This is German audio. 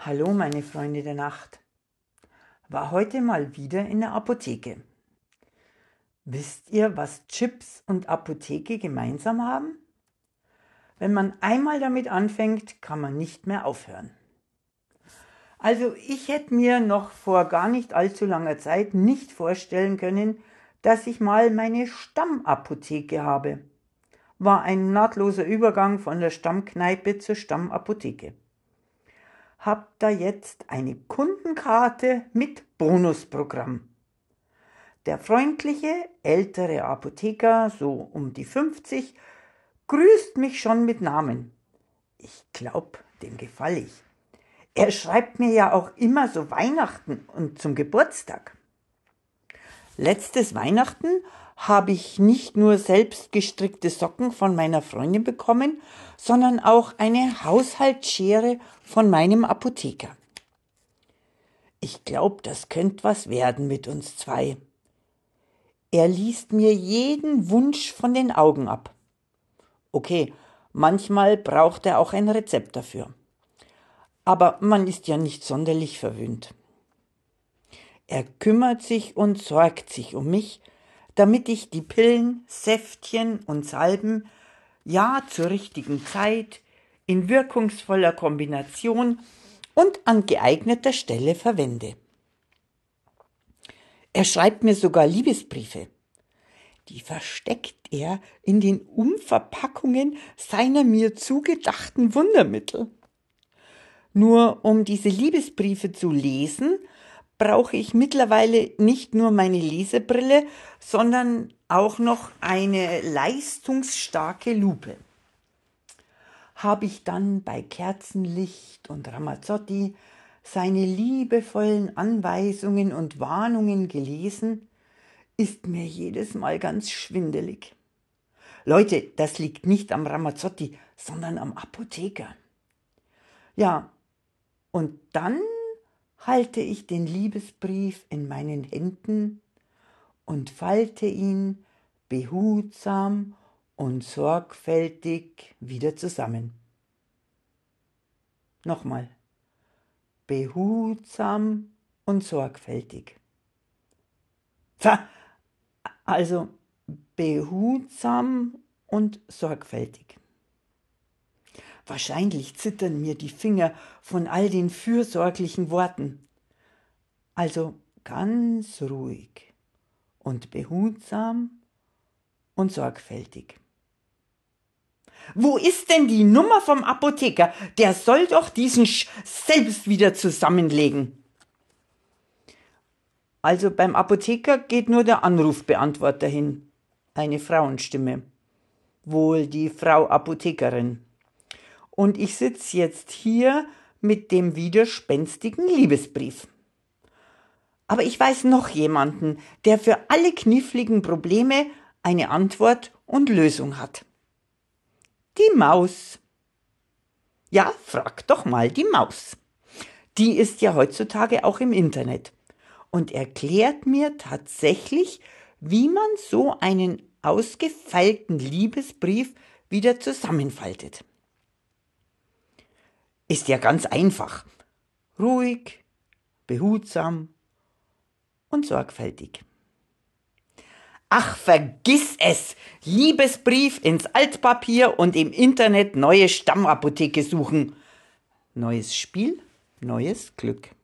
Hallo, meine Freunde der Nacht. War heute mal wieder in der Apotheke. Wisst ihr, was Chips und Apotheke gemeinsam haben? Wenn man einmal damit anfängt, kann man nicht mehr aufhören. Also ich hätte mir noch vor gar nicht allzu langer Zeit nicht vorstellen können, dass ich mal meine Stammapotheke habe. War ein nahtloser Übergang von der Stammkneipe zur Stammapotheke habt da jetzt eine Kundenkarte mit Bonusprogramm. Der freundliche ältere Apotheker, so um die 50, grüßt mich schon mit Namen. Ich glaub, dem gefall ich. Er schreibt mir ja auch immer so Weihnachten und zum Geburtstag. Letztes Weihnachten habe ich nicht nur selbst gestrickte Socken von meiner Freundin bekommen, sondern auch eine Haushaltsschere von meinem Apotheker. Ich glaube, das könnte was werden mit uns zwei. Er liest mir jeden Wunsch von den Augen ab. Okay, manchmal braucht er auch ein Rezept dafür. Aber man ist ja nicht sonderlich verwöhnt. Er kümmert sich und sorgt sich um mich, damit ich die Pillen, Säftchen und Salben ja zur richtigen Zeit, in wirkungsvoller Kombination und an geeigneter Stelle verwende. Er schreibt mir sogar Liebesbriefe. Die versteckt er in den Umverpackungen seiner mir zugedachten Wundermittel. Nur um diese Liebesbriefe zu lesen, brauche ich mittlerweile nicht nur meine Lesebrille, sondern auch noch eine leistungsstarke Lupe. Habe ich dann bei Kerzenlicht und Ramazzotti seine liebevollen Anweisungen und Warnungen gelesen, ist mir jedes Mal ganz schwindelig. Leute, das liegt nicht am Ramazzotti, sondern am Apotheker. Ja, und dann halte ich den Liebesbrief in meinen Händen und falte ihn behutsam und sorgfältig wieder zusammen. Nochmal. Behutsam und sorgfältig. Also behutsam und sorgfältig. Wahrscheinlich zittern mir die Finger von all den fürsorglichen Worten. Also ganz ruhig und behutsam und sorgfältig. Wo ist denn die Nummer vom Apotheker? Der soll doch diesen Sch selbst wieder zusammenlegen. Also beim Apotheker geht nur der Anrufbeantworter hin. Eine Frauenstimme. Wohl die Frau Apothekerin und ich sitze jetzt hier mit dem widerspenstigen Liebesbrief. Aber ich weiß noch jemanden, der für alle kniffligen Probleme eine Antwort und Lösung hat. Die Maus. Ja, frag doch mal die Maus. Die ist ja heutzutage auch im Internet und erklärt mir tatsächlich, wie man so einen ausgefeilten Liebesbrief wieder zusammenfaltet. Ist ja ganz einfach. Ruhig, behutsam und sorgfältig. Ach, vergiss es! Liebesbrief ins Altpapier und im Internet neue Stammapotheke suchen. Neues Spiel, neues Glück.